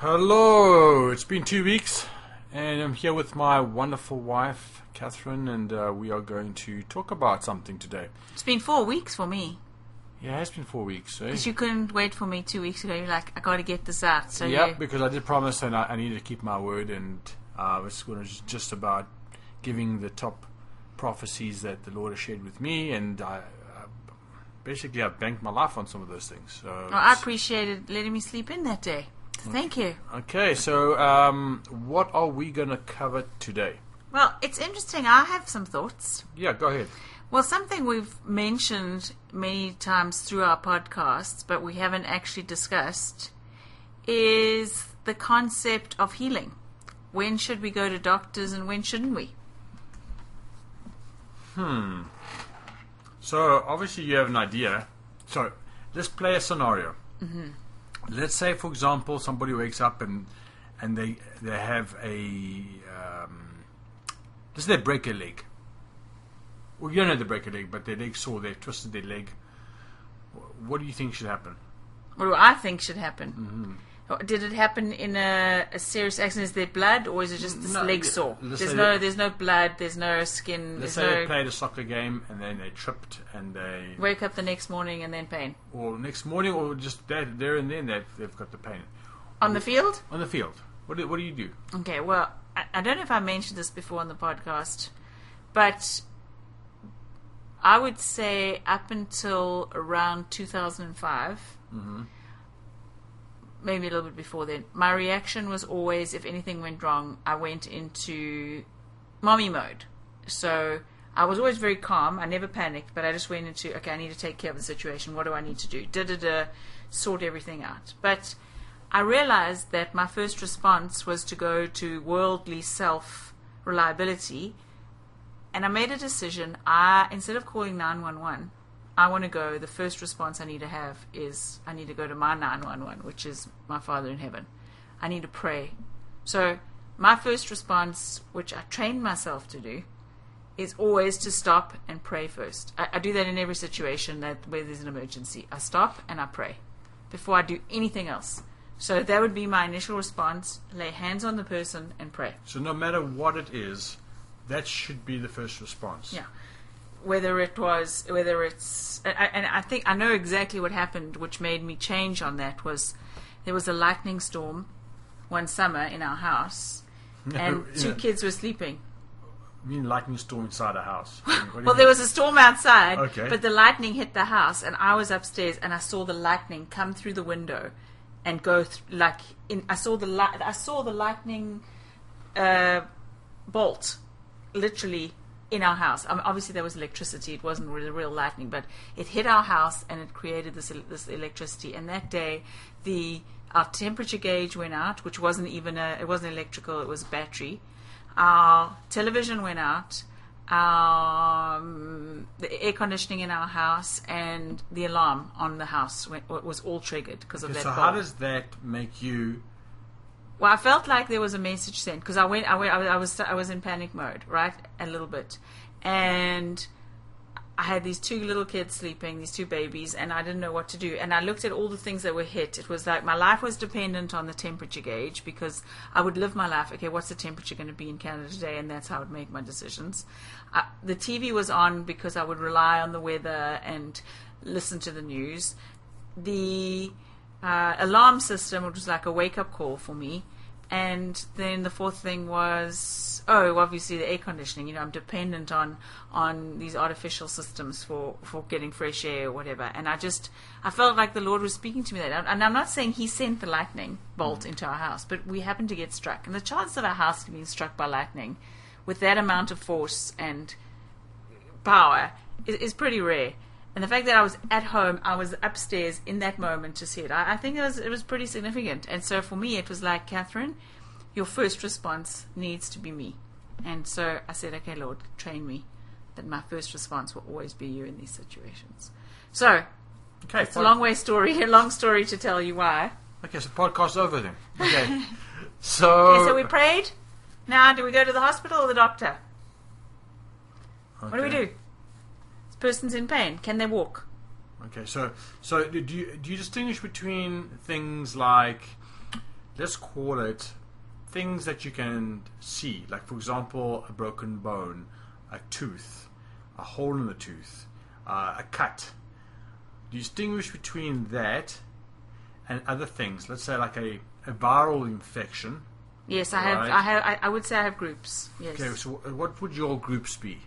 Hello, it's been two weeks, and I'm here with my wonderful wife, Catherine, and uh, we are going to talk about something today. It's been four weeks for me. Yeah, it has been four weeks. Eh? Because you couldn't wait for me two weeks ago. You're like, I got to get this out. So yeah, you, because I did promise and I, I needed to keep my word, and uh, it's going to just about giving the top prophecies that the Lord has shared with me, and I, uh, basically I've banked my life on some of those things. So Well, I appreciated letting me sleep in that day. Thank you. okay, so um, what are we going to cover today? Well, it's interesting. I have some thoughts. Yeah, go ahead. Well, something we've mentioned many times through our podcasts, but we haven't actually discussed, is the concept of healing. When should we go to doctors and when shouldn't we? Hmm. So obviously you have an idea. So let's play a scenario. Mm-hmm. Let's say, for example, somebody wakes up and and they they have a um, let's they break a leg. Well, you don't know they break a leg, but their leg sore. They've twisted their leg. What do you think should happen? What do I think should happen? Or Did it happen in a, a serious accident? Is there blood, or is it just this No, leg sore? There's no, that- there's no blood. There's no skin. Let's say they played a soccer game and then they tripped and they, Wake up the next morning and then pain or next morning, or just there, there and then they've, they've got the pain on the field. on the field. What do, what do you do? Okay, well, I, I don't know if I mentioned this before on the podcast, but I would say up until around 2005, mm-hmm. Maybe a little bit before then, my reaction was always if anything went wrong, I went into mommy mode. So I was always very calm. I never panicked, but I just went into okay, I need to take care of the situation. What do I need to do? Da da da, sort everything out. But I realized that my first response was to go to worldly self reliability, and I made a decision. I instead of calling nine one one, I want to go. The first response I need to have is I need to go to my nine one one, which is my Father in heaven. I need to pray. So my first response, which I trained myself to do, is always to stop and pray first. I, I do that in every situation that where there's an emergency. I stop and I pray before I do anything else. So that would be my initial response: lay hands on the person and pray. So no matter what it is, that should be the first response. Yeah. Whether it was, whether it's, and I, think I know exactly what happened, which made me change on that was there was a lightning storm one summer in our house, and two kids were sleeping. I mean lightning storm inside a house. Well, there mean? was a storm outside, Okay. but the lightning hit the house, and I was upstairs, and I saw the lightning come through the window and go th- like in. I saw the light. I saw the lightning uh, bolt, literally in our house. Mean, obviously, there was electricity. It wasn't really real lightning, but it hit our house and it created this this electricity. And that day, the our temperature gauge went out, which wasn't even a. It wasn't electrical. It was battery. Our television went out. Um, the air conditioning in our house and the alarm on the house went, was all triggered because of Okay, that. so how does that make you? Well, I felt like there was a message sent because I went, I went, I was, I was, in panic mode, right, a little bit, and I had these two little kids sleeping, these two babies, and I didn't know what to do. And I looked at all the things that were hit. It was like my life was dependent on the temperature gauge because I would live my life. Okay, what's the temperature going to be in Canada today? And that's how I would make my decisions. I, the TV was on because I would rely on the weather and listen to the news. The uh, alarm system, which was like a wake up call for me. And then the fourth thing was, oh, obviously the air conditioning. You know, I'm dependent on on these artificial systems for for getting fresh air or whatever. And I just, I felt like the Lord was speaking to me that. And I'm not saying He sent the lightning bolt into our house, but we happened to get struck. And the chances of our house being struck by lightning, with that amount of force and power, is, is pretty rare. And the fact that I was at home, I was upstairs in that moment to see it, I, I think it was it was pretty significant. And so for me, it was like, Catherine, your first response needs to be me. And so I said, okay, Lord, train me that my first response will always be you in these situations. So Okay, it's a long way story, a long story to tell you why. Okay, so podcast over then. Okay, so Okay, so we prayed. Now, do we go to the hospital or the doctor? What do we do? Person's in pain. Can they walk? Okay, so so do you do you distinguish between things like let's call it things that you can see, like for example, a broken bone, a tooth, a hole in the tooth, uh, a cut. Do you Distinguish between that and other things. Let's say like a, a viral infection. Yes, I have. I have. I, I would say I have groups. Yes. Okay, so what would your groups be?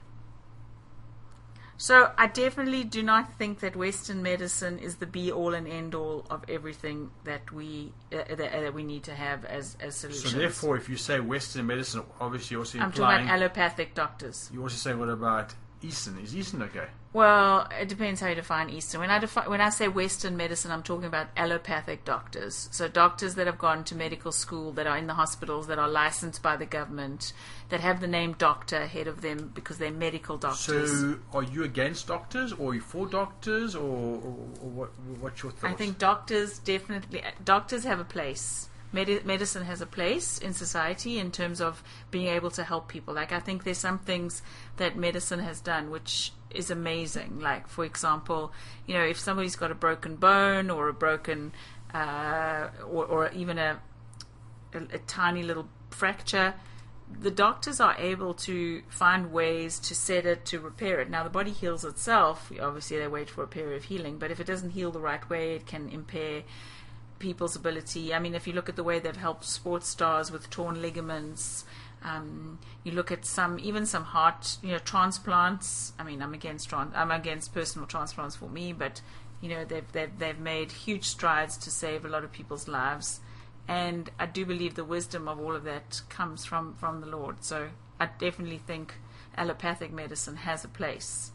So I definitely do not think that Western medicine is the be all and end all of everything that we uh, that, uh, that we need to have as as solutions. So therefore, if you say Western medicine, obviously you're also I'm talking implying about allopathic doctors. you also say what about Eastern? Is Eastern okay? Well, it depends how you define Eastern. When I defi- when I say Western medicine, I'm talking about allopathic doctors. So doctors that have gone to medical school, that are in the hospitals, that are licensed by the government, that have the name doctor ahead of them because they're medical doctors. So, are you against doctors, or are you for doctors, or, or, or what? What's your thoughts? I think doctors definitely doctors have a place. Medi- medicine has a place in society in terms of being able to help people. Like I think there's some things that medicine has done which is amazing. Like for example, you know, if somebody's got a broken bone or a broken, uh, or, or even a, a a tiny little fracture, the doctors are able to find ways to set it to repair it. Now the body heals itself. Obviously, they wait for a period of healing, but if it doesn't heal the right way, it can impair people's ability. I mean, if you look at the way they've helped sports stars with torn ligaments, um, you look at some even some heart, you know, transplants. I mean, I'm against trans- I'm against personal transplants for me, but you know, they've they've they've made huge strides to save a lot of people's lives, and I do believe the wisdom of all of that comes from from the Lord. So I definitely think allopathic medicine has a place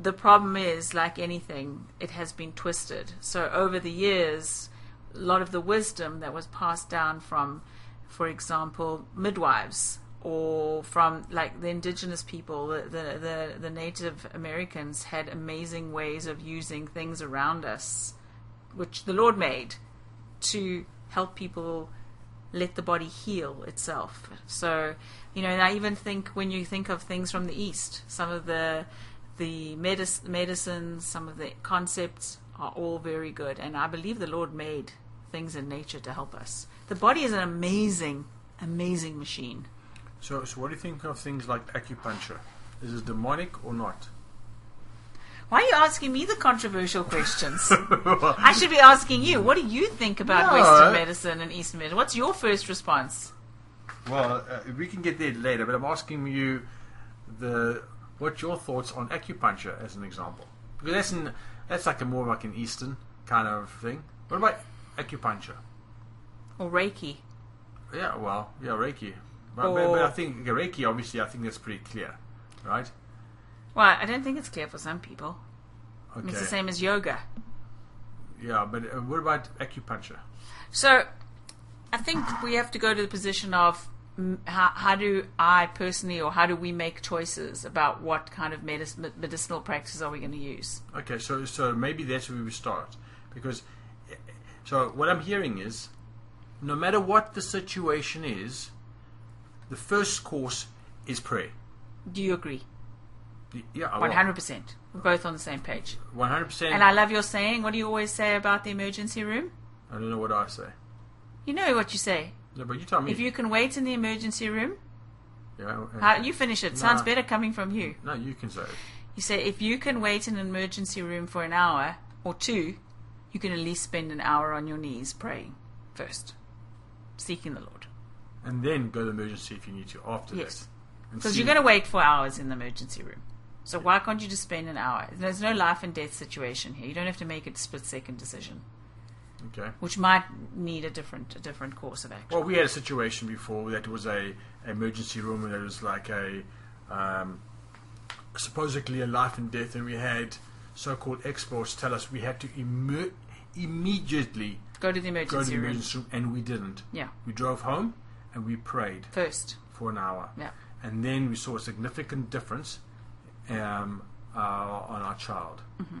the problem is, like anything, it has been twisted. So over the years, a lot of the wisdom that was passed down from, for example, midwives or from like the indigenous people, the, the, the, the Native Americans had amazing ways of using things around us, which the Lord made, to help people let the body heal itself. So, you know, and I even think when you think of things from the East, some of the the medic- medicines, some of the concepts are all very good. And I believe the Lord made things in nature to help us. The body is an amazing, amazing machine. So, so what do you think of things like acupuncture? Is it demonic or not? Why are you asking me the controversial questions? I should be asking you. What do you think about No. Western medicine and Eastern medicine? What's your first response? Well, uh, we can get there later, but I'm asking you the what's your thoughts on acupuncture as an example? Because that's an, that's like a more like an Eastern kind of thing. What about acupuncture? Or Reiki? Yeah, well, yeah, Reiki. But, but, but I think Reiki, obviously, I think that's pretty clear, right? Well, I don't think it's clear for some people. Okay. It's the same as yoga. Yeah, but uh, what about acupuncture? So, I think we have to go to the position of how, how do I personally, or how do we make choices about what kind of medic- medicinal practice are we going to use? Okay, so so maybe that's where we start because so what I'm hearing is no matter what the situation is, the first course is prayer. Do you agree? Yeah, One hundred percent. We're both on the same page. One hundred percent. And I love your saying. What do you always say about the emergency room? I don't know what I say. You know what you say. No, but you tell me. If you can wait in the emergency room, yeah, how, you finish it. Sounds better coming from you. no, you can say it. You say if you can wait in an emergency room for an hour or two, you can at least spend an hour on your knees praying first, seeking the Lord. and then go to emergency if you need to after Yes. that. Because you're going to wait for hours in the emergency room. So why can't you just spend an hour? There's no life and death situation here. You don't have to make a split second decision, Okay. which might need a different a different course of action. Well, we had a situation before that was a emergency room and it was like a um, supposedly a life and death, and we had so-called experts tell us we had to imme- immediately Go to the emergency, go to emergency the room. emergency room, and we didn't. Yeah, We drove home and we prayed first. for an hour, Yeah. and then we saw a significant difference um, uh, on our child. Mm-hmm.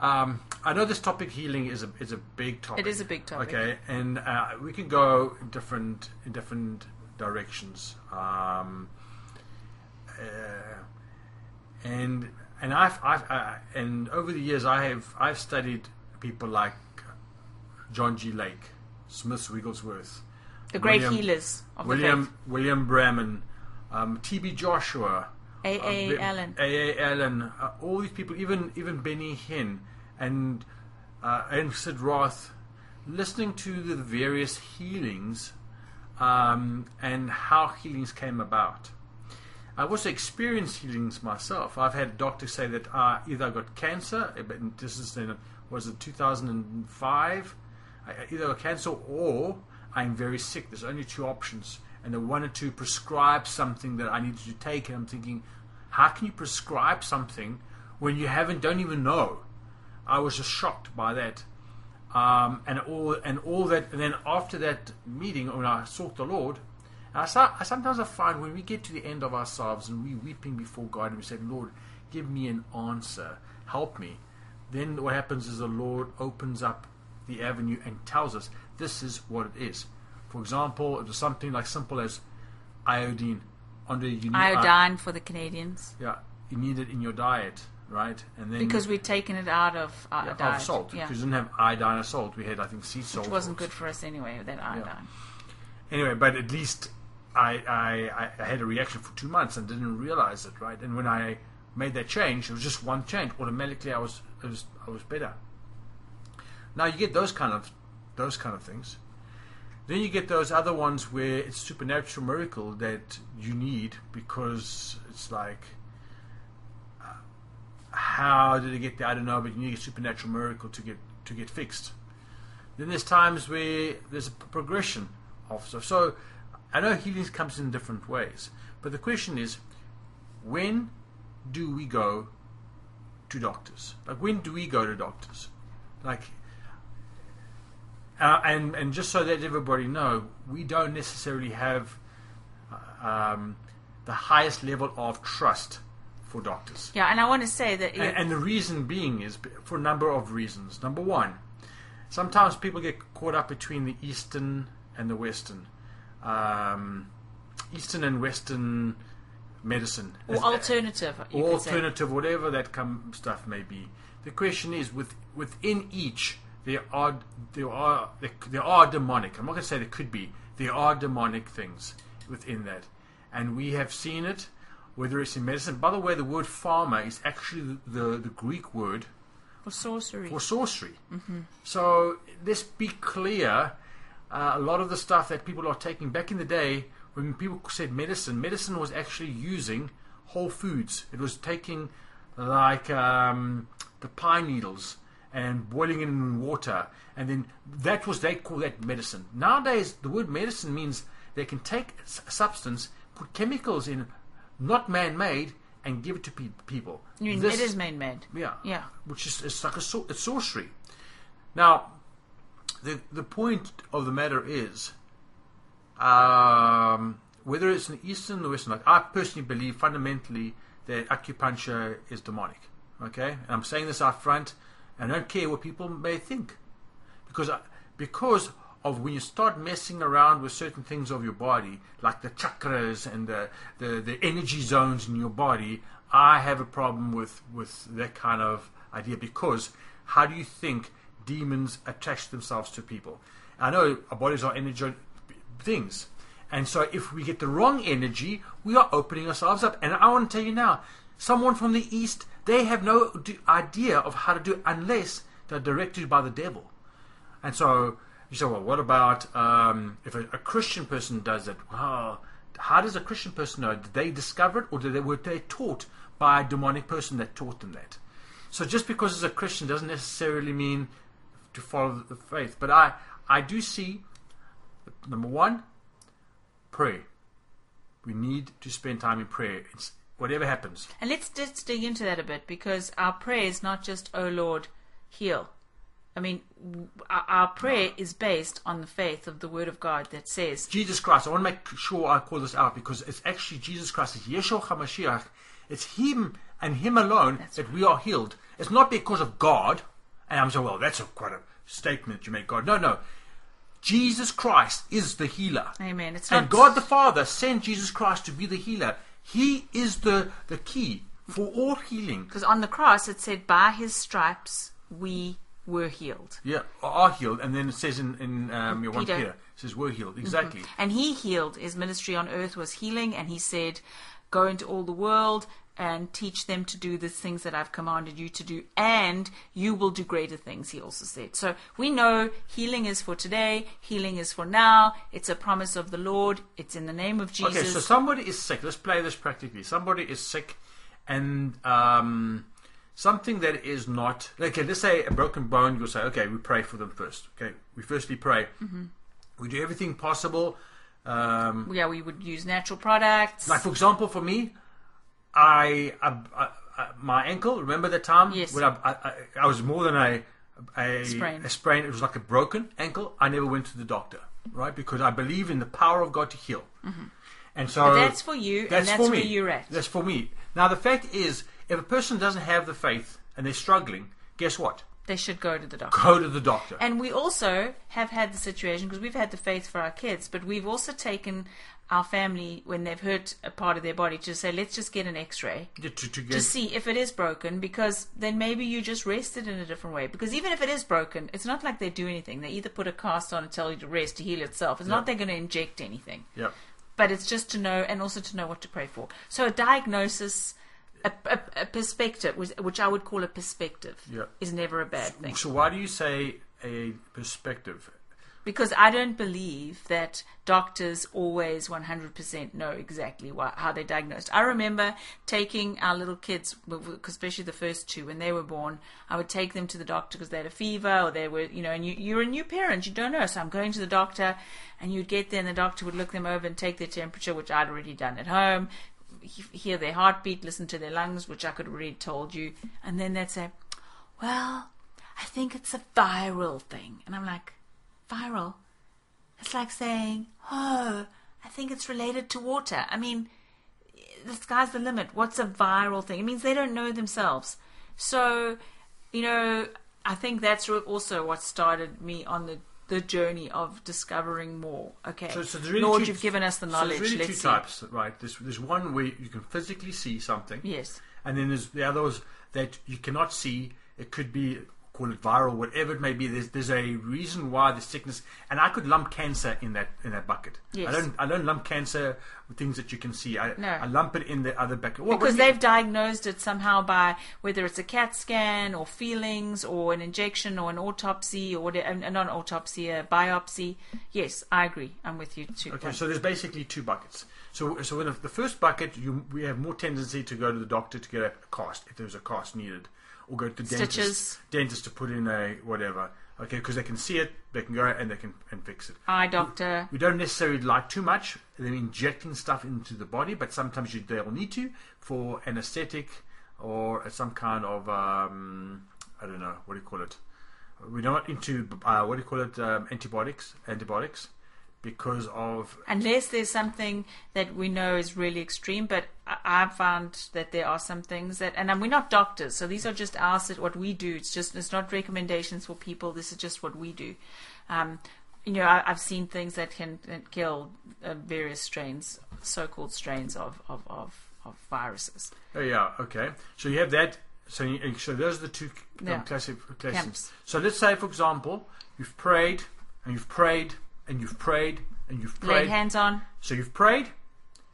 Um, I know this topic healing is a is a big topic. It is a big topic. Okay, and uh, we can go in different in different directions. Um, uh, and and I've, I've uh, and over the years I have I've studied people like John G. Lake, Smith Wigglesworth, The great William- healers of William faith. William Branham, um, T.B. Joshua, A.A. uh, Allen. A.A. Allen, uh, all these people, even even Benny Hinn and uh, and Sid Roth, listening to the various healings um, and how healings came about. I've also experienced healings myself. I've had doctors say that uh, either I got cancer, uh, but this is in, was it 2005, I I either got cancer or I'm very sick. There's only two options, and they wanted to prescribe something that I needed to take. And I'm thinking, how can you prescribe something when you haven't, don't even know? I was just shocked by that, um, and all and all that. And then after that meeting, when I sought the Lord, I, I sometimes I find when we get to the end of ourselves and we weeping before God and we say, Lord, give me an answer, help me. Then what happens is the Lord opens up the avenue and tells us this is what it is. For example, it was something like simple as iodine. Under you Iodine for the Canadians. yeah, you need it in your diet, right? And then Because we'd taken it out of our yeah, diet. of salt Yeah. because we didn't have iodine or salt. We had, I think, sea salt. Which wasn't good for us anyway, that iodine. Anyway, but at least I, I, I had a reaction for two months and didn't realize it, right? And when I made that change, it was just one change. Automatically, I was, it was I was better. Now you get those kind of those kind of things. Then you get those other ones where it's supernatural miracle that you need because it's like, uh, how did it get there? I don't know, but you need a supernatural miracle to get to get fixed. Then there's times where there's a progression of stuff. So I know healing comes in different ways, but the question is, when do we go to doctors? Like when do we go to doctors? Like, uh, and and just so that everybody know, we don't necessarily have um, the highest level of trust for doctors. Yeah, and I want to say that And, and the reason being is for a number of reasons. Number one, sometimes people get caught up between the Eastern and the Western, um, Eastern and Western medicine, or As- alternative, or could say. alternative, whatever that com- stuff may be. The question is, with within each, there are there are there, there are demonic. I'm not going to say there could be. There are demonic things within that, and we have seen it. Whether it's in medicine, by the way, the word pharma is actually the, the, the Greek word For sorcery. for sorcery. So let's be clear. Uh, a lot of the stuff that people are taking back in the day, when people said medicine, medicine was actually using whole foods. It was taking like um, the pine needles and boiling it in water, and then that was they call that medicine. Nowadays, the word medicine means they can take a substance, put chemicals in, not man-made, and give it to pe- people. You mean This- it is man-made. yeah. Yeah. Which is it's like a sor- it's sorcery. Now, the the point of the matter is, um, whether it's in the Eastern or Western, like I personally believe fundamentally that acupuncture is demonic. Okay, and I'm saying this out front, and I don't care what people may think, because I, because of when you start messing around with certain things of your body, like the chakras and the, the, the energy zones in your body, I have a problem with, with that kind of idea because how do you think demons attach themselves to people? I know our bodies are energy things. And so if we get the wrong energy, we are opening ourselves up. And I want to tell you now, someone from the East, they have no idea of how to do it unless they're directed by the devil. And so you say, well, what about um, if a, a Christian person does it? Well, how does a Christian person know? Did they discover it, or did they, were they taught by a demonic person that taught them that? So just because it's a Christian doesn't necessarily mean to follow the faith. But I, I do see, number one, pray. We need to spend time in prayer. It's, whatever happens. And let's just dig into that a bit because our prayer is not just, oh Lord, heal. I mean, our, prayer is based on the faith of the Word of God that says, Jesus Christ. I want to make sure I call this out because it's actually Jesus Christ. It's Yeshua HaMashiach. It's Him and Him alone that we are healed. It's not because of God. And I'm saying, well, that's a, quite a statement you make, God. No, no. Jesus Christ is the healer. Amen. It's not And God the Father sent Jesus Christ to be the healer. He is the, the key for all healing. because on the cross it said, by His stripes we were healed. Yeah, are healed, and then it says in in um, your one Peter. Peter, it says were healed. Exactly. And he healed. His ministry on earth was healing, and he said, Go into all the world and teach them to do the things that I've commanded you to do, and you will do greater things, he also said. So we know healing is for today, healing is for now. It's a promise of the Lord, it's in the name of Jesus. Okay, so somebody is sick. Let's play this practically. Somebody is sick, and um, something that is not okay. Let's say a broken bone. You'll say, okay, we pray for them first. Okay, we firstly pray. Mm-hmm. We do everything possible. Um, yeah, we would use natural products. like for example, for me, I, I, I, I my ankle. Remember that time Yes. when I, I, was more than a a Sprain. a sprain. It was like a broken ankle. I never went to the doctor, right? Because I believe in the power of God to heal. And so Mm-hmm. But that's for you, and that's for where me. you're at. That's for me. Now the fact is, if a person doesn't have the faith and they're struggling, guess what? they should go to the doctor. Go to the doctor. And we also have had the situation because we've had the faith for our kids, but we've also taken our family when they've hurt a part of their body to say, let's just get an X-ray to, to, to to see if it is broken, because then maybe you just rest it in a different way. Because even if it is broken, it's not like they do anything. They either put a cast on and tell you to rest to heal itself. It's not they're going to inject anything yeah. but it's just to know and also to know what to pray for. So a diagnosis, a, a, a perspective, which, which I would call a perspective, Yeah. is never a bad thing. So why do you say a perspective? Because I don't believe that doctors always 100% know exactly how they're diagnosed. I remember taking our little kids, especially the first two, when they were born, I would take them to the doctor because they had a fever or they were, you know, and you, you're a new parent, you don't know. So I'm going to the doctor and you'd get there and the doctor would look them over and take their temperature, which I'd already done at home, hear their heartbeat, listen to their lungs, which I could already told you. And then they'd say, well, I think it's a viral thing. And I'm like, viral? It's like saying, oh, I think it's related to water. I mean, the sky's the limit. What's a viral thing? It means they don't know themselves. So, you know, I think that's also what started me on the, the journey of discovering more. Okay, So, so there's really Lord, two, you've given us the so knowledge. there's really Let's two see. types, right? There's, there's one where you can physically see something, Yes. and then there's the others that you cannot see. It could be call it viral, whatever it may be. There's there's a reason why the sickness, and I could lump cancer in that in that bucket. Yes. I don't I don't lump cancer with things that you can see. I, No. I lump it in the other bucket. Well, because they've diagnosed it somehow by whether it's a CAT scan or feelings or an injection or an autopsy or uh, not an autopsy, a biopsy. Yes, I agree. I'm with you too. Okay, so there's basically two buckets. So, so in the first bucket, you we have more tendency to go to the doctor to get a cast if there's a cast needed, or go to the dentist, Stitches. dentist to put in a whatever. Okay, because they can see it, they can go and they can and fix it. Eye doctor. We don't necessarily like too much them injecting stuff into the body, but sometimes you they'll need to for anesthetic or some kind of um, I don't know what do you call it. We're not into uh, what do you call it um, antibiotics antibiotics because of Unless there's something that we know is really extreme, but I've found that there are some things that, and we're not doctors, so these are just us, what we do. It's just, it's not recommendations for people. This is just what we do. Um, you know, I, I've seen things that can, kill uh, various strains, so-called strains of of, of, of viruses. Oh yeah, okay. So you have that. So you, so those are the two um, Yeah. classic classics. So let's say, for example, you've prayed and you've prayed and you've prayed and you've Laid hands on. So you've prayed,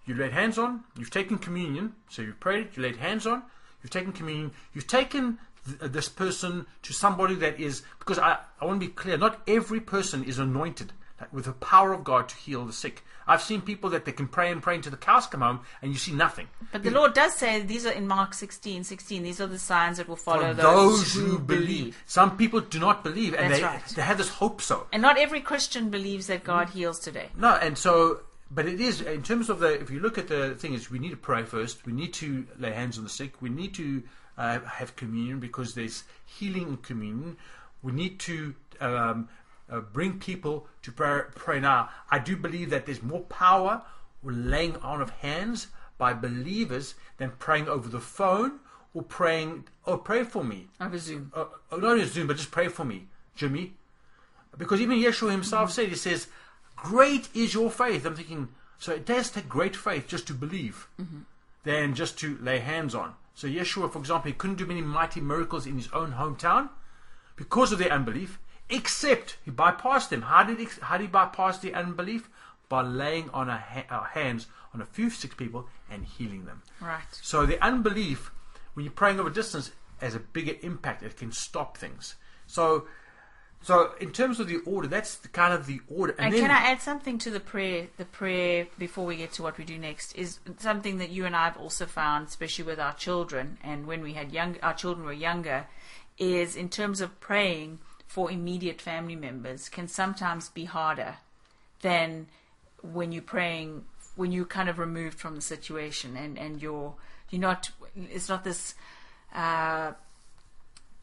you laid hands on, you've taken communion. So you've prayed, you laid hands on, you've taken communion, you've taken th- this person to somebody that is because I, I want to be clear. Not every person is anointed with the power of God to heal the sick. I've seen people that they can pray and pray until the cows come home, and you see nothing. But the Lord does say these are in Mark 16, 16. These are the signs that will follow those, those who believe. Some people do not believe, and That's they right. they have this hope so. And not every Christian believes that God heals today. No, and so, but it is in terms of the. If you look at the thing, is we need to pray first. We need to lay hands on the sick. We need to uh, have communion because there's healing in communion. We need to um, uh, bring people to pray, pray now. I do believe that there's more power laying on of hands by believers than praying over the phone or praying. Oh, pray for me. Over Zoom. uh, uh, not in Zoom, but just pray for me, Jimmy. Because even Yeshua himself said, he says, Great is your faith. I'm thinking, so it does take great faith just to believe than just to lay hands on. So Yeshua, for example, he couldn't do many mighty miracles in his own hometown because of their unbelief, except he bypassed them. How did he, how did he bypass the unbelief? By laying on a ha- uh, hands on a few sick people and healing them. Right. So the unbelief, when you're praying over distance, has a bigger impact. It can stop things. So, so in terms of the order, that's the kind of the order. And then, can I add something to the prayer? The prayer before we get to what we do next is something that you and I have also found, especially with our children, and when we had young, our children were younger, is in terms of praying for immediate family members can sometimes be harder than when you're praying when you're kind of removed from the situation and and you're you're not it's not this uh,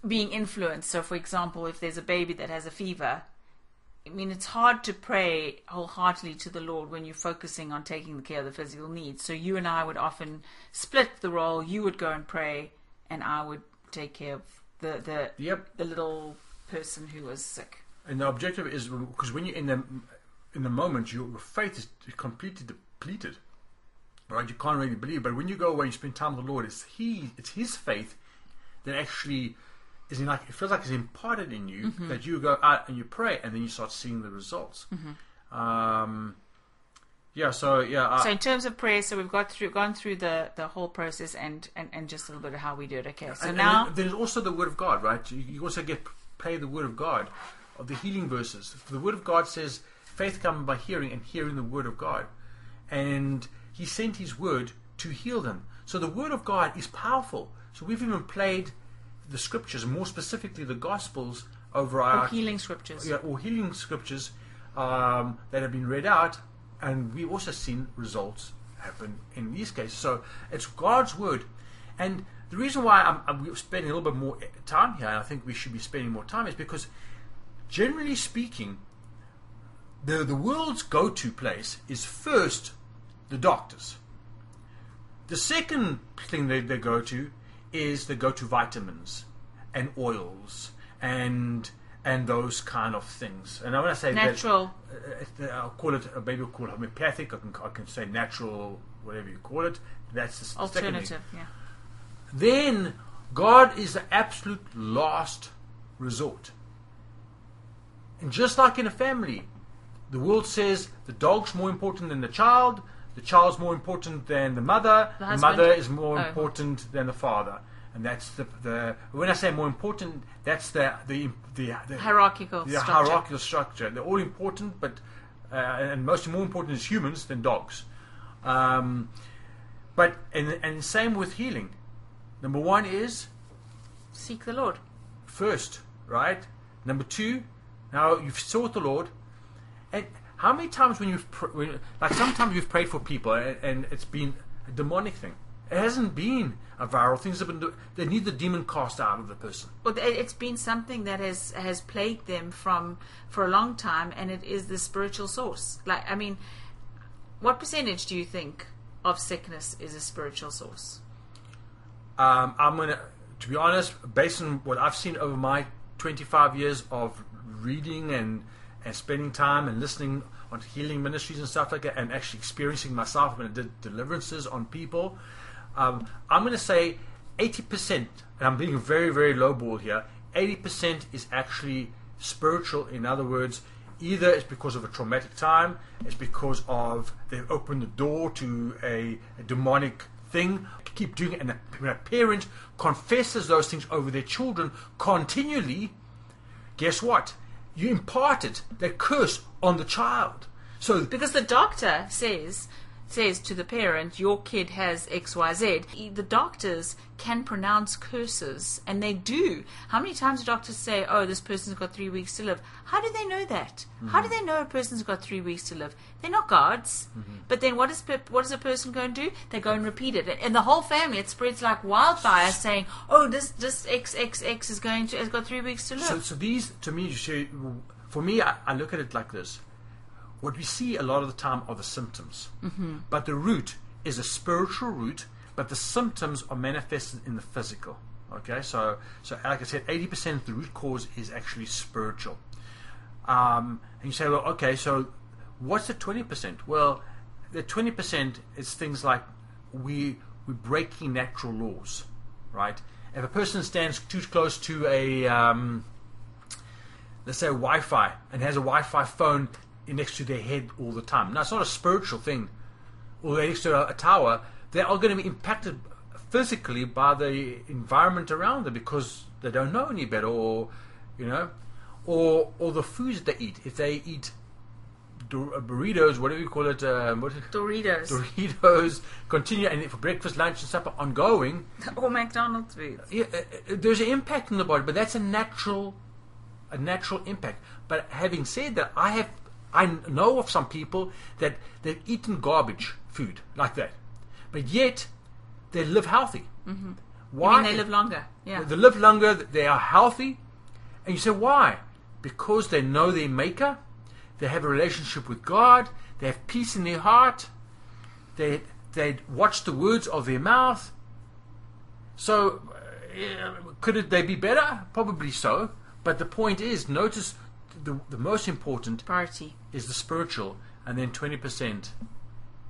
being influenced. So, for example, if there's a baby that has a fever, I mean, it's hard to pray wholeheartedly to the Lord when you're focusing on taking the care of the physical needs. So, you and I would often split the role. You would go and pray, and I would take care of the the Yep. the little person who was sick. And the objective is because when you're in the in the moment, your faith is completely depleted. Right? You can't really believe. But when you go away and spend time with the Lord, it's He, it's His faith that actually is in like it feels like it's imparted in you that you go out and you pray, and then you start seeing the results. Um, yeah. So yeah. I, So, in terms of prayer, so we've got through gone through the the whole process and and, and just a little bit of how we do it. Okay. So and, now. and there's also the Word of God, right? You, you also get play the Word of God, of the healing verses. The Word of God says, "Faith comes by hearing, and hearing the Word of God." And He sent His Word to heal them. So the Word of God is powerful. So we've even played the Scriptures, more specifically the Gospels, over our or healing scriptures. yeah, or healing scriptures um, that have been read out, and we've also seen results happen in these cases. So it's God's word, and the reason why I'm, I'm spending a little bit more time here, and I think we should be spending more time, is because generally speaking, the the world's go-to place is first the doctors. The second thing they, they go to is they go to vitamins and oils and and those kind of things. And when I say that- Natural. uh, I'll call it, uh, maybe we'll call it homeopathic. I can, I can say natural, whatever you call it. That's the. Alternative. Yeah. Then God is the absolute last resort. And just like in a family, the world says the dog's more important than the child, the child's more important than the mother, The the, mother is more Oh. important than the father. And that's the, the when I say more important, that's the the the, the Hierarchical the structure. hierarchical structure. They're all important, but uh, and most more important is humans than dogs. Um, but and and same with healing. Number one is Seek the Lord. first, right? Number two, now you've sought the Lord, and how many times when you've pr- when, like sometimes you've prayed for people and, and it's been a demonic thing. It hasn't been a viral things have been. They need the demon cast out of the person. Well, it- it's been something that has has plagued them from for a long time, and it is the spiritual source. Like, I mean, what percentage do you think of sickness is a spiritual source? Um, I'm gonna, to be honest, based on what I've seen over my 25 years of reading and and spending time and listening on healing ministries and stuff like that, and actually experiencing myself when I did deliverances on people, um, I'm gonna say 80%, and I'm being very very lowball here. 80% is actually spiritual. In other words. Either it's because of a traumatic time, it's because of they've opened the door to a, a demonic thing, keep doing it, and when a parent confesses those things over their children continually, guess what? You imparted that curse on the child. So Because the doctor says says to the parent, "Your kid has XYZ, The doctors can pronounce curses, and they do. How many times do doctors say, "Oh, this person's got three weeks to live"? How do they know that? How do they know a person's got three weeks to live? They're not gods. Mm-hmm. But then, what is what does a person go and do? They go and repeat it, and the whole family it spreads like wildfire, saying, "Oh, this this X X X is going to has got three weeks to live." So, so these, to me, you see, for me, I, I look at it like this. What we see a lot of the time are the symptoms. Mm-hmm. But the root is a spiritual root, but the symptoms are manifested in the physical. Okay, so, so like I said, 80% of the root cause is actually spiritual. Um, and you say, well, okay, so what's the 20%? Well, the 20% is things like we, we're breaking natural laws, right? If a person stands too close to a, um, let's say Wi-Fi and has a Wi-Fi phone next to their head all the time. Now it's not a spiritual thing, or they're next to a, a tower. They are going to be impacted physically by the environment around them because they don't know any better, or you know, or or the foods they eat. If they eat uh, burritos, whatever you call it, um, what, Doritos Doritos, continue, and for breakfast, lunch, and supper, ongoing. or McDonald's food. Yeah, uh, uh, there's an impact on the body, but that's a natural, a natural impact. But having said that, I have, I know of some people that they've eaten garbage food like that, but yet they live healthy. Mm-hmm. Why? they live longer. Yeah. They live longer. They are healthy, and you say why? Because they know their Maker. They have a relationship with God. They have peace in their heart. They they watch the words of their mouth. So, uh, could it, they be better? Probably so. But the point is, notice the the most important Priority. is the spiritual, and then twenty percent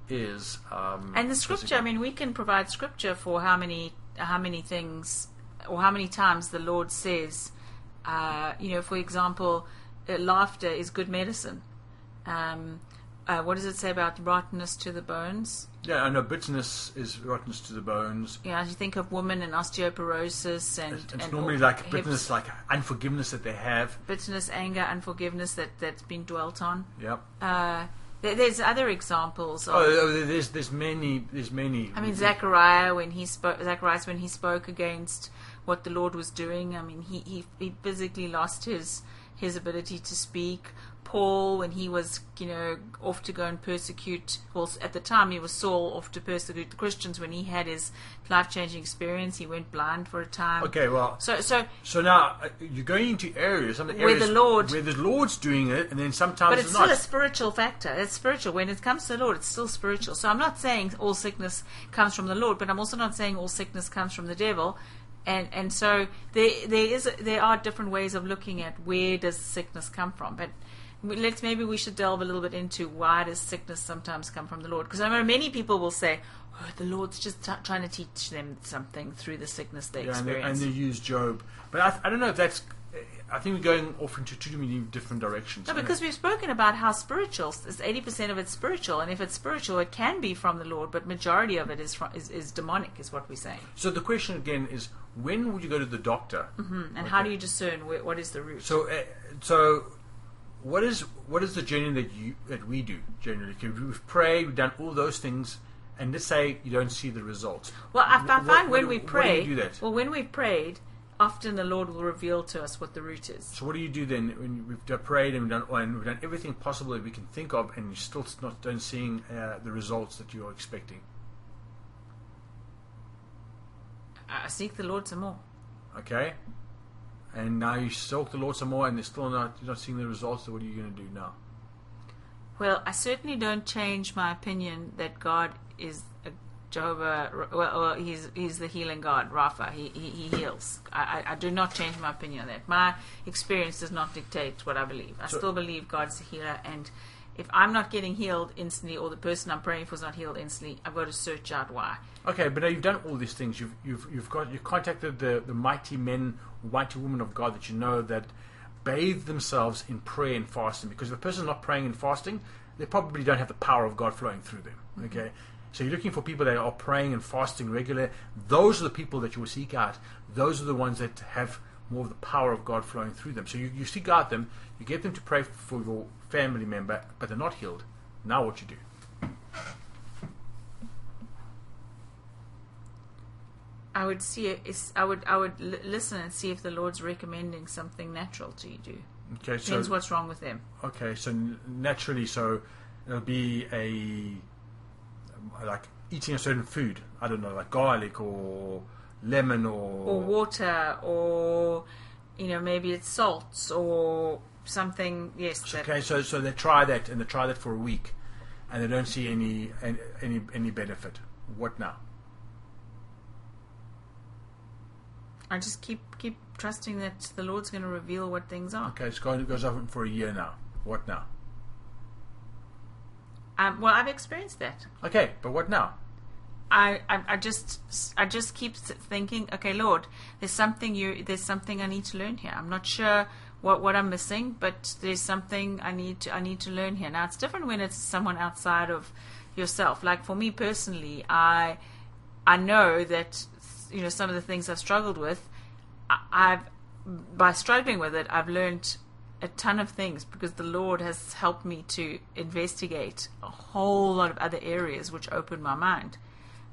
is um, And the scripture, I mean, we can provide scripture for how many how many things or how many times the Lord says, uh, you know, for example, uh, laughter is good medicine. Um, uh, what does it say about rottenness to the bones? Yeah, I know bitterness is rottenness to the bones. Know, as you think of women and osteoporosis and, It's, it's and normally all- like hips, bitterness, like unforgiveness that they have. bitterness, anger, unforgiveness that that's been dwelt on. Yep. Uh, there, there's other examples. Of, Oh, oh, there's there's many there's many. I mean, Zechariah when he spoke, Zacharias when he spoke against what the Lord was doing. I mean, he he, he physically lost his his ability to speak. Paul when he was you know off to go and persecute. Well, at the time he was Saul off to persecute the Christians. When he had his life changing experience, he went blind for a time. Okay, well, So so so now uh, you're going into areas, some of the Where areas the Lord- where the Lord's doing it, and then sometimes But it's it's still not. a spiritual factor. It's spiritual. When it comes to the Lord, it's still spiritual. So I'm not saying all sickness comes from the Lord, but I'm also not saying all sickness comes from the devil. And and so there there is there are different ways of looking at where does sickness come from. But let's maybe we should delve a little bit into why does sickness sometimes come from the Lord? Because I know many people will say, "Oh, the Lord's just t- trying to teach them something through the sickness they yeah, and, they, experience." and they use Job, but I, I don't know if that's. I think we're going off into too many different directions. No, because we've spoken about how spiritual is eighty percent of it's spiritual, and if it's spiritual, it can be from the Lord, but majority of it is from, is, is demonic, is what we're saying. so the question again is, when would you go to the doctor? Mm, And how do you discern wh- what is the root? So, uh, so what is what is the journey that you that we do generally? We've prayed, we've done all those things, and let's say you don't see the results. well, I, I find what- when what- we do pray, do that? well, when we've prayed, often the Lord will reveal to us what the root is. So what do you do then when we've prayed and we've done and we've done everything possible that we can think of, and you're still not don't seeing uh, the results that you're expecting? I seek the Lord some more. Okay, and now you stalk the Lord some more, and they're still not you're not seeing the results. So what are you going to do now? Well, I certainly don't change my opinion that God is a Jehovah. Well, well he's he's the healing God, Rapha. He he, he heals. I, I, I do not change my opinion on that. My experience does not dictate what I believe. I So- still believe God's a healer, and if I'm not getting healed instantly, or the person I'm praying for is not healed instantly, I've got to search out why. Okay, but now you've done all these things. You've you've you've got you've contacted the the mighty men, mighty women of God that you know that bathe themselves in prayer and fasting. Because if a person's not praying and fasting, they probably don't have the power of God flowing through them. Mm-hmm. Okay, so you're looking for people that are praying and fasting regularly. Those are the people that you will seek out. Those are the ones that have more of the power of God flowing through them. So you, you seek out them. You get them to pray for your family member, but they're not healed. Now what you do? I would see it. Is, I would I would l- listen and see if the Lord's recommending something natural to you do. Okay, so Depends what's wrong with them. Okay, so n- naturally, so it'll be a like eating a certain food. I don't know, like garlic or lemon or, or water or you know maybe it's salts or something yes Okay, so so they try that and they try that for a week, and they don't see any any any, benefit. What now? i just keep keep trusting that the lord's going to reveal what things are Okay, it's going it goes on for a year now. What now? um, well i've experienced that Okay, but what now? I, I, I just I just keep thinking, okay, Lord, there's something you there's something I need to learn here. I'm not sure what what I'm missing, but there's something I need to I need to learn here. Now it's different when it's someone outside of yourself. Like for me personally, I I know that you know some of the things I've struggled with, I've by struggling with it, I've learned a ton of things because the Lord has helped me to investigate a whole lot of other areas which opened my mind.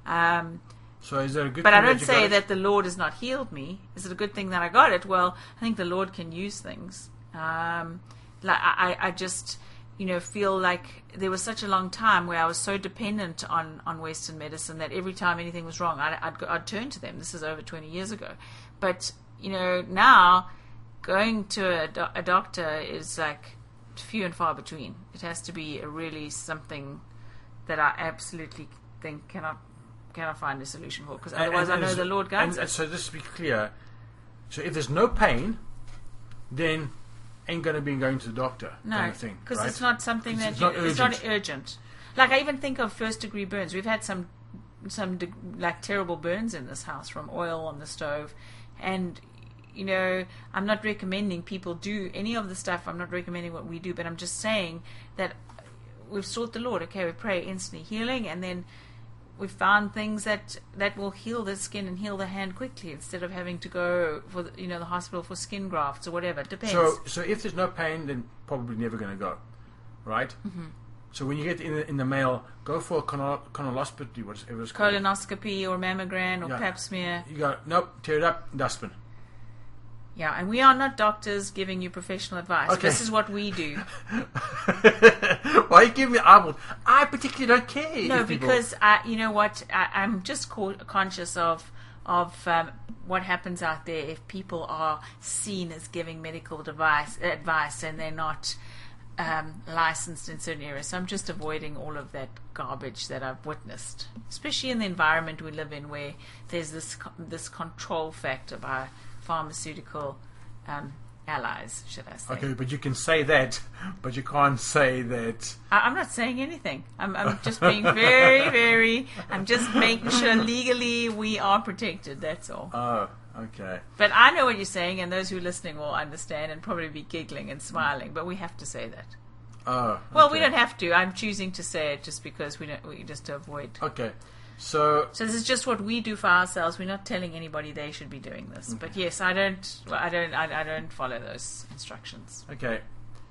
Um, So is there a good but thing I don't say that the Lord has not healed me. Is it a good thing that I got it? Well, I think the Lord can use things. Um, like I, I just, you know, feel like there was such a long time where I was so dependent on, on Western medicine that every time anything was wrong, I'd, I'd, I'd turn to them. This is over 20 years ago. But, you know, now going to a, do- a doctor is like few and far between. It has to be a really something that I absolutely think cannot cannot find a solution for because otherwise and- I know the Lord guides and, us. So just to be clear, so if there's no pain, then ain't going to be going to the doctor No, kind of thing, because right? it's not something that it's you- not it's not urgent. urgent. Like I even think of first degree burns. We've had some some de- like terrible burns in this house from oil on the stove, and you know I'm not recommending people do any of the stuff. I'm not recommending what we do, but I'm just saying that we've sought the Lord. Okay, we pray instantly healing, and then we found things that that will heal the skin and heal the hand quickly instead of having to go for the, you know the hospital for skin grafts or whatever. It depends. So, so if there's no pain, then probably never going to go, right? Mm-hmm. So when you get in the, in the mail, go for a colon- colonoscopy, whatever it's called. colonoscopy or mammogram or Yeah. pap smear. You go, nope, tear it up, dustbin. Yeah, and we are not doctors giving you professional advice. Okay. This is what we do. Why give me eyeballs? I particularly don't care. No, because I, you know what? I, I'm just co- conscious of of um, what happens out there if people are seen as giving medical device advice and they're not um, licensed in certain areas. So I'm just avoiding all of that garbage that I've witnessed, especially in the environment we live in, where there's this this control factor by pharmaceutical um, allies, should I say? Okay, but you can say that, but you can't say that. I, I'm not saying anything. I'm, I'm just being very, very. I'm just making sure legally we are protected. That's all. Oh, okay. But I know what you're saying, and those who are listening will understand and probably be giggling and smiling. But we have to say that. Oh. Well, we don't have to. I'm choosing to say it just because we don't. We just to avoid. Okay, so So this is just what we do for ourselves. We're not telling anybody they should be doing this. But yes, I don't. I don't. I, I don't follow those instructions. okay,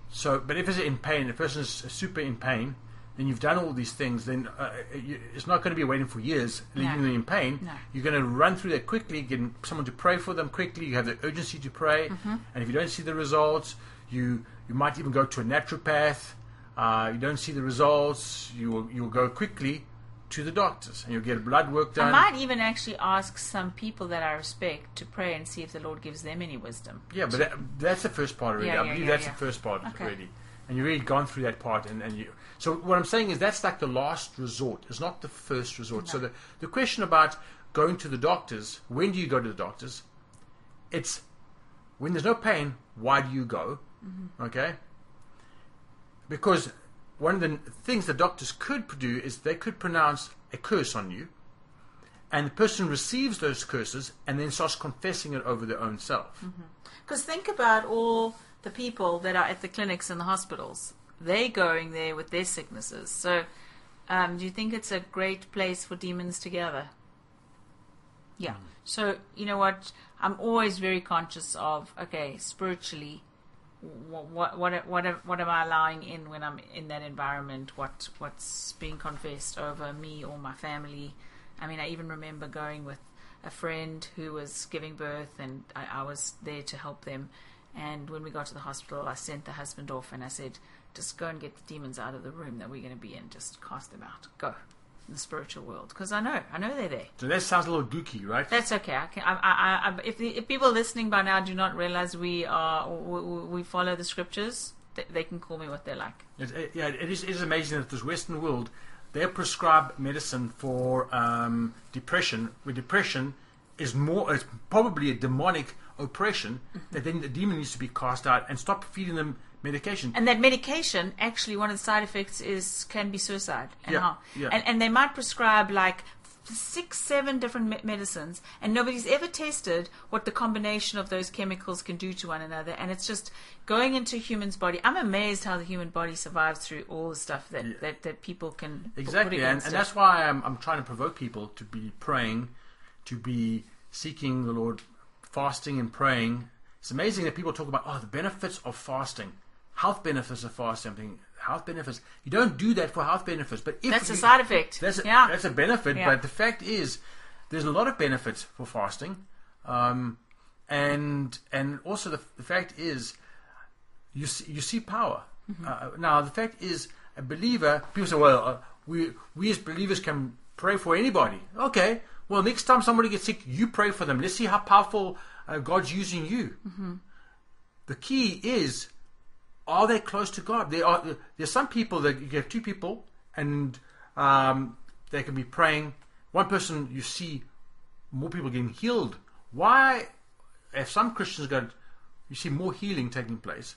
so but if it's in pain, the person is super in pain, then you've done all these things. Then uh, you, it's not going to be waiting for years, leaving No. them in pain. No. You're going to run through that quickly, getting someone to pray for them quickly. You have the urgency to pray, Mm-hmm. and if you don't see the results, you you might even go to a naturopath. Uh, you don't see the results, you will you will go quickly to the doctors, and you'll get blood work done. I might even actually ask some people that I respect to pray and see if the Lord gives them any wisdom. Yeah, but that, that's the first part already. Yeah, I yeah, believe yeah, that's the first part Okay. already. And you've already gone through that part. And, and you. So what I'm saying is that's like the last resort. It's not the first resort. So the, the question about going to the doctors, when do you go to the doctors? It's when there's no pain, why do you go? Mm-hmm. Okay? Because one of the things the doctors could do is they could pronounce a curse on you. And the person receives those curses and then starts confessing it over their own self. Because think about all the people that are at the clinics and the hospitals. They're going there with their sicknesses. So, um, do you think it's a great place for demons to gather? Yeah. So, you know what? I'm always very conscious of, okay, spiritually, what what what what am, what am I allowing in when I'm in that environment? What what's being confessed over me or my family? I mean, I even remember going with a friend who was giving birth, and I, I was there to help them. And when we got to the hospital, I sent the husband off, and I said, "Just go and get the demons out of the room that we're going to be in. Just cast them out. Go." The spiritual world, because I know, I know they're there. So that sounds a little gooky, right? That's okay. I can, I, I, I, if, the, if people listening by now do not realize we are we, we follow the scriptures, they, they can call me what they like. It, it, yeah, it is, it is amazing that this Western world they prescribe medicine for um, depression, where depression is more is probably a demonic oppression that then the demon needs to be cast out and stop feeding them medication. And that medication, actually, one of the side effects is can be suicide and Yeah, harm. yeah. And, and they might prescribe like six, seven different me- medicines, and nobody's ever tested what the combination of those chemicals can do to one another. And it's just going into a human's body. I'm amazed how the human body survives through all the stuff that, that, that people can Exactly, and, and that's why I'm, I'm trying to provoke people to be praying, to be seeking the Lord, fasting and praying. It's amazing that people talk about oh the benefits of fasting, health benefits of fasting. Health benefits. You don't do that for health benefits, but if That's a side effect. That's a, Yeah. that's a benefit, Yeah. but the fact is, there's a lot of benefits for fasting, um, and and also the, the fact is, you see, you see power. Mm-hmm. Uh, now the fact is, a believer. People say, well, uh, we we as believers can pray for anybody. Okay, well next time somebody gets sick, you pray for them. Let's see how powerful uh, God's using you. Mm-hmm. The key is are they close to God? There are there's some people that you get two people and um, they can be praying. One person you see more people getting healed. Why, if some Christians got, you see more healing taking place,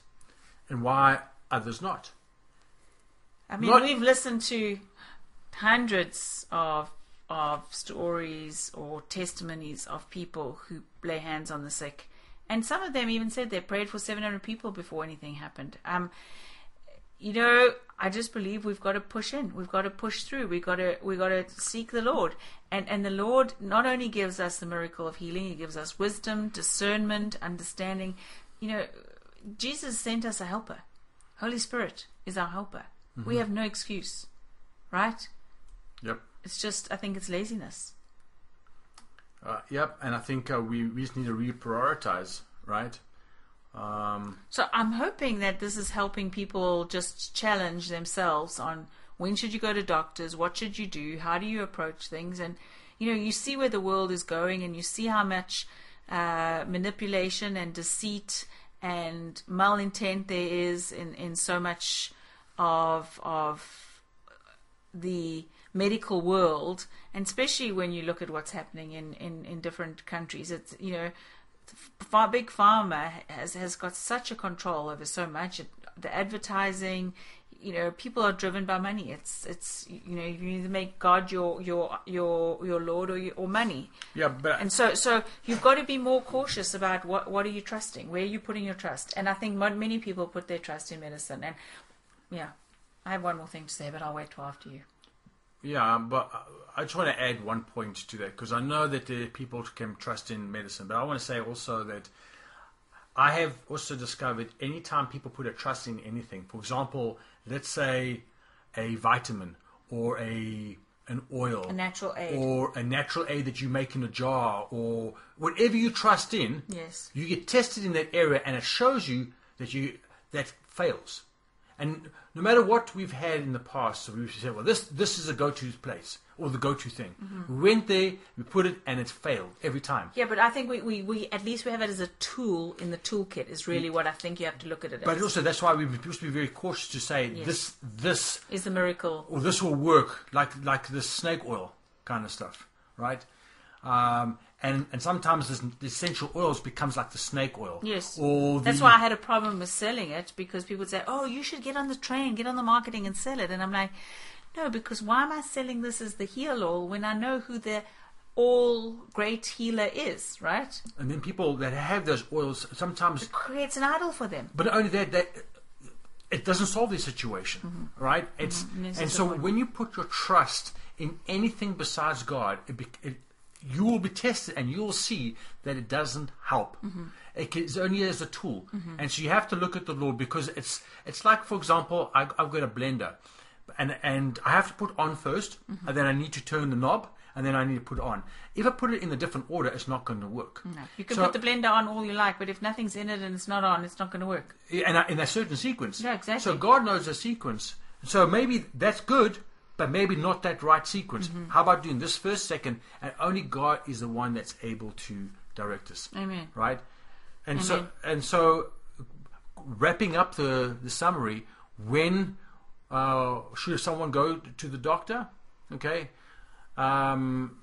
and why others not? I mean, Not- we've listened to hundreds of of stories or testimonies of people who lay hands on the sick, and some of them even said they prayed for 700 people before anything happened. Um, you know, I just believe we've got to push in. We've got to push through. We've got to we got to seek the Lord, and and the Lord not only gives us the miracle of healing, He gives us wisdom, discernment, understanding. You know, Jesus sent us a helper. Holy Spirit is our helper. We have no excuse, right? Yep. It's just I think it's laziness. Uh, yep. And I think uh, we we just need to reprioritize, right? Um, So I'm hoping that this is helping people just challenge themselves on when should you go to doctors, what should you do, how do you approach things, and you know you see where the world is going, and you see how much uh, manipulation and deceit and malintent there is in in so much of of the medical world, and especially when you look at what's happening in, in, in different countries. It's you know, far big pharma has has got such a control over so much. It, the advertising, you know, people are driven by money. It's it's you know you either make God your your your your lord or your, or money. yeah, but And so, so you've got to be more cautious about what what are you trusting, where are you putting your trust. And I think many people put their trust in medicine. And yeah, I have one more thing to say, but I'll wait till after you. Yeah, but I just want to add one point to that because I know that there are people can trust in medicine, but I want to say also that I have also discovered anytime people put a trust in anything, for example, let's say a vitamin or a an oil, A natural aid. or a natural aid that you make in a jar, or whatever you trust in, Yes. you get tested in that area, and it shows you that you that fails. And no matter what we've had in the past, so we've said, well, this this is a go-to place or the go-to thing. Mm-hmm. We went there, we put it, and it's failed every time. Yeah, but I think we, we, we at least we have it as a tool in the toolkit is really what I think you have to look at it But as. But also, that's why we supposed to be very cautious to say Yes. this this is the miracle. or this will work, like like the snake oil kind of stuff, right? Um, and and sometimes this, the essential oils becomes like the snake oil. Yes. Or the, That's why I had a problem with selling it because people would say, "Oh, you should get on the train, get on the marketing, and sell it." And I'm like, "No, because why am I selling this as the heal all when I know who the all great healer is, right? And then people that have those oils sometimes Creates an idol for them. But only that, that it doesn't solve the situation, right? It's Mm-hmm. And so when you put your trust in anything besides God, it, it, you will be tested, and you will see that it doesn't help. Mm-hmm. It is only as a tool, and so you have to look at the Lord because it's it's like, for example, I, I've got a blender, and and I have to put on 1st Mm-hmm. and then I need to turn the knob, and then I need to put it on. If I put it in a different order, it's not going to work. No. You can So- put the blender on all you like, but if nothing's in it and it's not on, it's not going to work. in a, in a certain sequence. Yeah, exactly. So God knows the sequence. So maybe that's good, but maybe not that right sequence. Mm-hmm. How about doing this first, second, and only God is the one that's able to direct us. Amen. Right? And so and so wrapping up the, the summary, when uh, should someone go to the doctor? Okay. Um,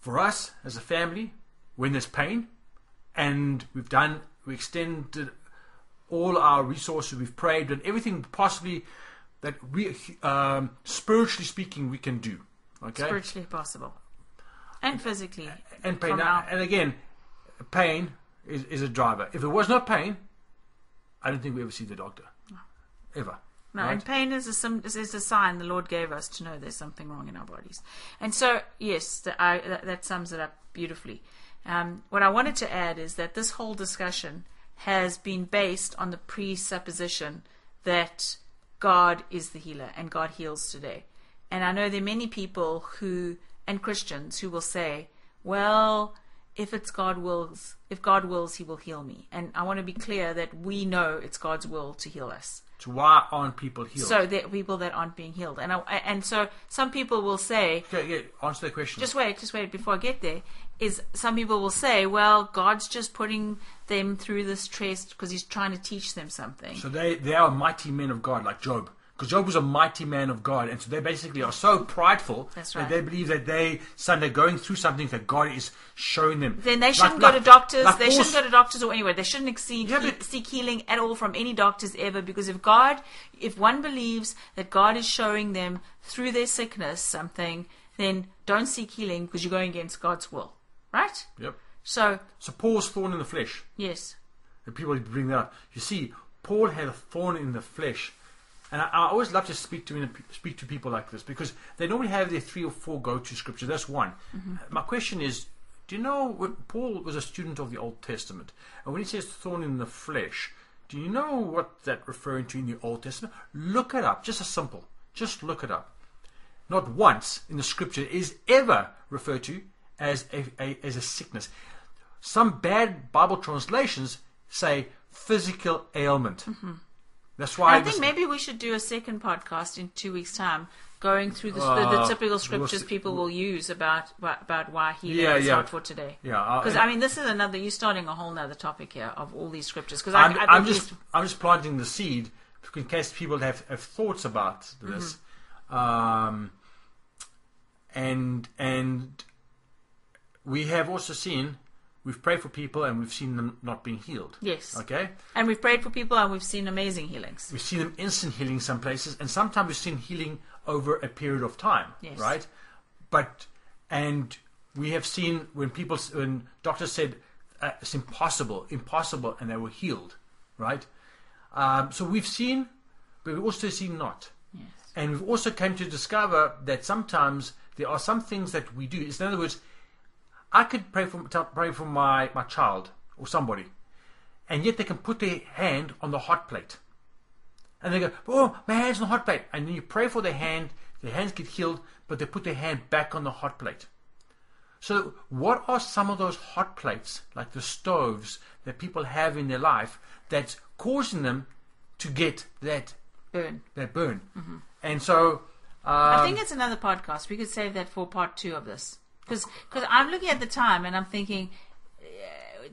for us as a family, when there's pain, and we've done, we extended all our resources, we've prayed, and everything possibly that we, um, spiritually speaking, we can do. Okay, spiritually possible, and physically. and pain. Now, and again, pain is, is a driver. If there was not pain, I don't think we ever see the doctor, ever. No, right? and pain is a, is a sign the Lord gave us to know there's something wrong in our bodies. And so, yes, that, I, that, that sums it up beautifully. Um, what I wanted to add is that this whole discussion has been based on the presupposition that God is the healer and God heals today. And I know there are many people who, and Christians, who will say, well, if it's God wills, if God wills, He will heal me. And I want to be clear that we know it's God's will to heal us. So why aren't people healed? So there are people that aren't being healed, and I, and so some people will say, okay, yeah, answer the question. just wait, just wait before I get there. Is some people will say, well, God's just putting them through this test because He's trying to teach them something. So they, they are mighty men of God, like Job. Because Job was a mighty man of God, and so they basically are so prideful That's that they believe that they, son, they're going through something that God is showing them. then they shouldn't like- go to doctors. like they shouldn't go to doctors or anywhere. They shouldn't exceed, Yeah, he- seek healing at all from any doctors ever. Because if God, if one believes that God is showing them through their sickness something, then don't seek healing because you're going against God's will, right? Yep. So So Paul's thorn in the flesh. yes, And people bring that up. You see, Paul had a thorn in the flesh, and I, I always love to speak to speak to people like this because they normally have their three or four go-to scriptures. That's one. Mm-hmm. My question is, do you know Paul was a student of the Old Testament, and when he says thorn in the flesh, do you know what that referring to in the Old Testament? Look it up. Just a simple. Just look it up. Not once in the scripture is ever referred to as a, a as a sickness. Some bad Bible translations say physical ailment. Mm-hmm. That's why I think maybe we should do a second podcast in two weeks' time, going through the, the, the Uh, typical we'll scriptures see- people will use about why- about why healing Yeah, is yeah. for today. Yeah, uh, Because I mean, this is another. You're starting a whole other topic here of all these scriptures. Because I'm, I, I I'm just I'm just planting the seed in case people have, have thoughts about this, um, and and we have also seen we've prayed for people and we've seen them not being healed. yes, Okay, and we've prayed for people and we've seen amazing healings. we've seen them instant healing some places, and sometimes we've seen healing over a period of time. Yes. Right, but and we have seen when people when doctors said uh, it's impossible, impossible, and they were healed. Right. Um, so we've seen, but we've also seen not. Yes. And we've also come to discover that sometimes there are some things that we do. It's, in other words, I could pray for pray for my, my child or somebody, and yet they can put their hand on the hot plate, and they go, "Oh, my hand's on the hot plate," and then you pray for their hand, their hands get healed, but they put their hand back on the hot plate. So, what are some of those hot plates, like the stoves that people have in their life, that's causing them to get that Burn. that burn? And so, um, I think it's another podcast. We could save that for part two of this. Because because I'm looking at the time and I'm thinking,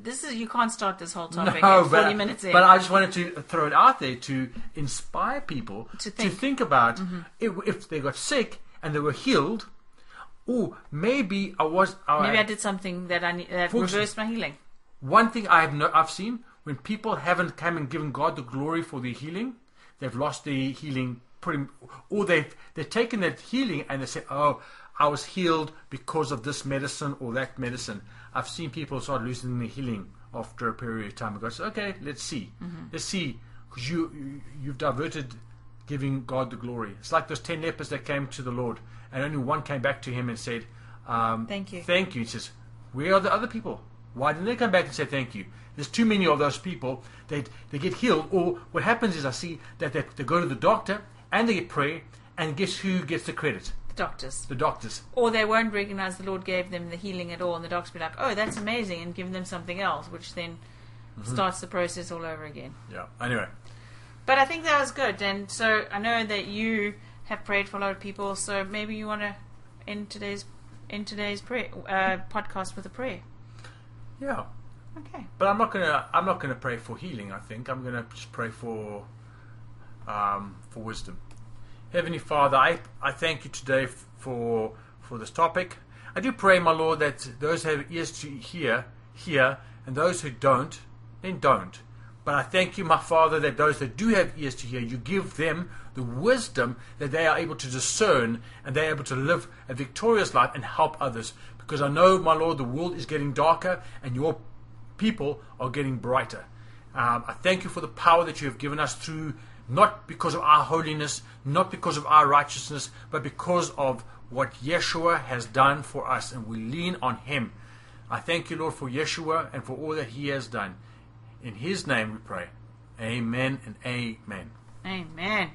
this is you can't start this whole topic no, in 40 minutes in. but I just wanted to throw it out there to inspire people To think. Mm-hmm. about if, if they got sick and they were healed. Oh, maybe I was. I, Maybe I did something that I that reversed my healing. One thing I have no, I've seen when people haven't come and given God the glory for their healing, they've lost their healing pretty, or they've they've taken that healing and they say, "Oh, I was healed because of this medicine or that medicine." I've seen people start losing the healing after a period of time. Because okay, let's see, let's see, because you, you you've diverted giving God the glory. It's like those ten lepers that came to the Lord, and only one came back to Him and said, um, Thank you. Thank you. He says, Where are the other people? Why didn't they come back and say thank you? There's too many of those people. They they get healed. Or what happens is I see that they, they go to the doctor and they get prayer, and guess who gets the credit? Doctors. The doctors. Or they won't recognize the Lord gave them the healing at all, and the doctors be like, oh, that's amazing, and give them something else, which then Mm-hmm. starts the process all over again. Yeah. Anyway. But I think that was good. And so I know that you have prayed for a lot of people, so maybe you want to end today's in today's prayer uh, podcast with a prayer. Yeah. Okay. But I'm not gonna I'm not gonna pray for healing. I think I'm gonna just pray for um, for wisdom. Heavenly Father, I, I thank you today for for this topic. I do pray, my Lord, that those who have ears to hear hear, and those who don't, then don't. But I thank you, my Father, that those that do have ears to hear, you give them the wisdom that they are able to discern and they are able to live a victorious life and help others. Because I know, my Lord, the world is getting darker and your people are getting brighter. Um, I thank you for the power that you have given us through, not because of our holiness, not because of our righteousness, but because of what Yeshua has done for us, and we lean on Him. I thank you, Lord, for Yeshua and for all that He has done. In His name we pray. Amen and amen. Amen.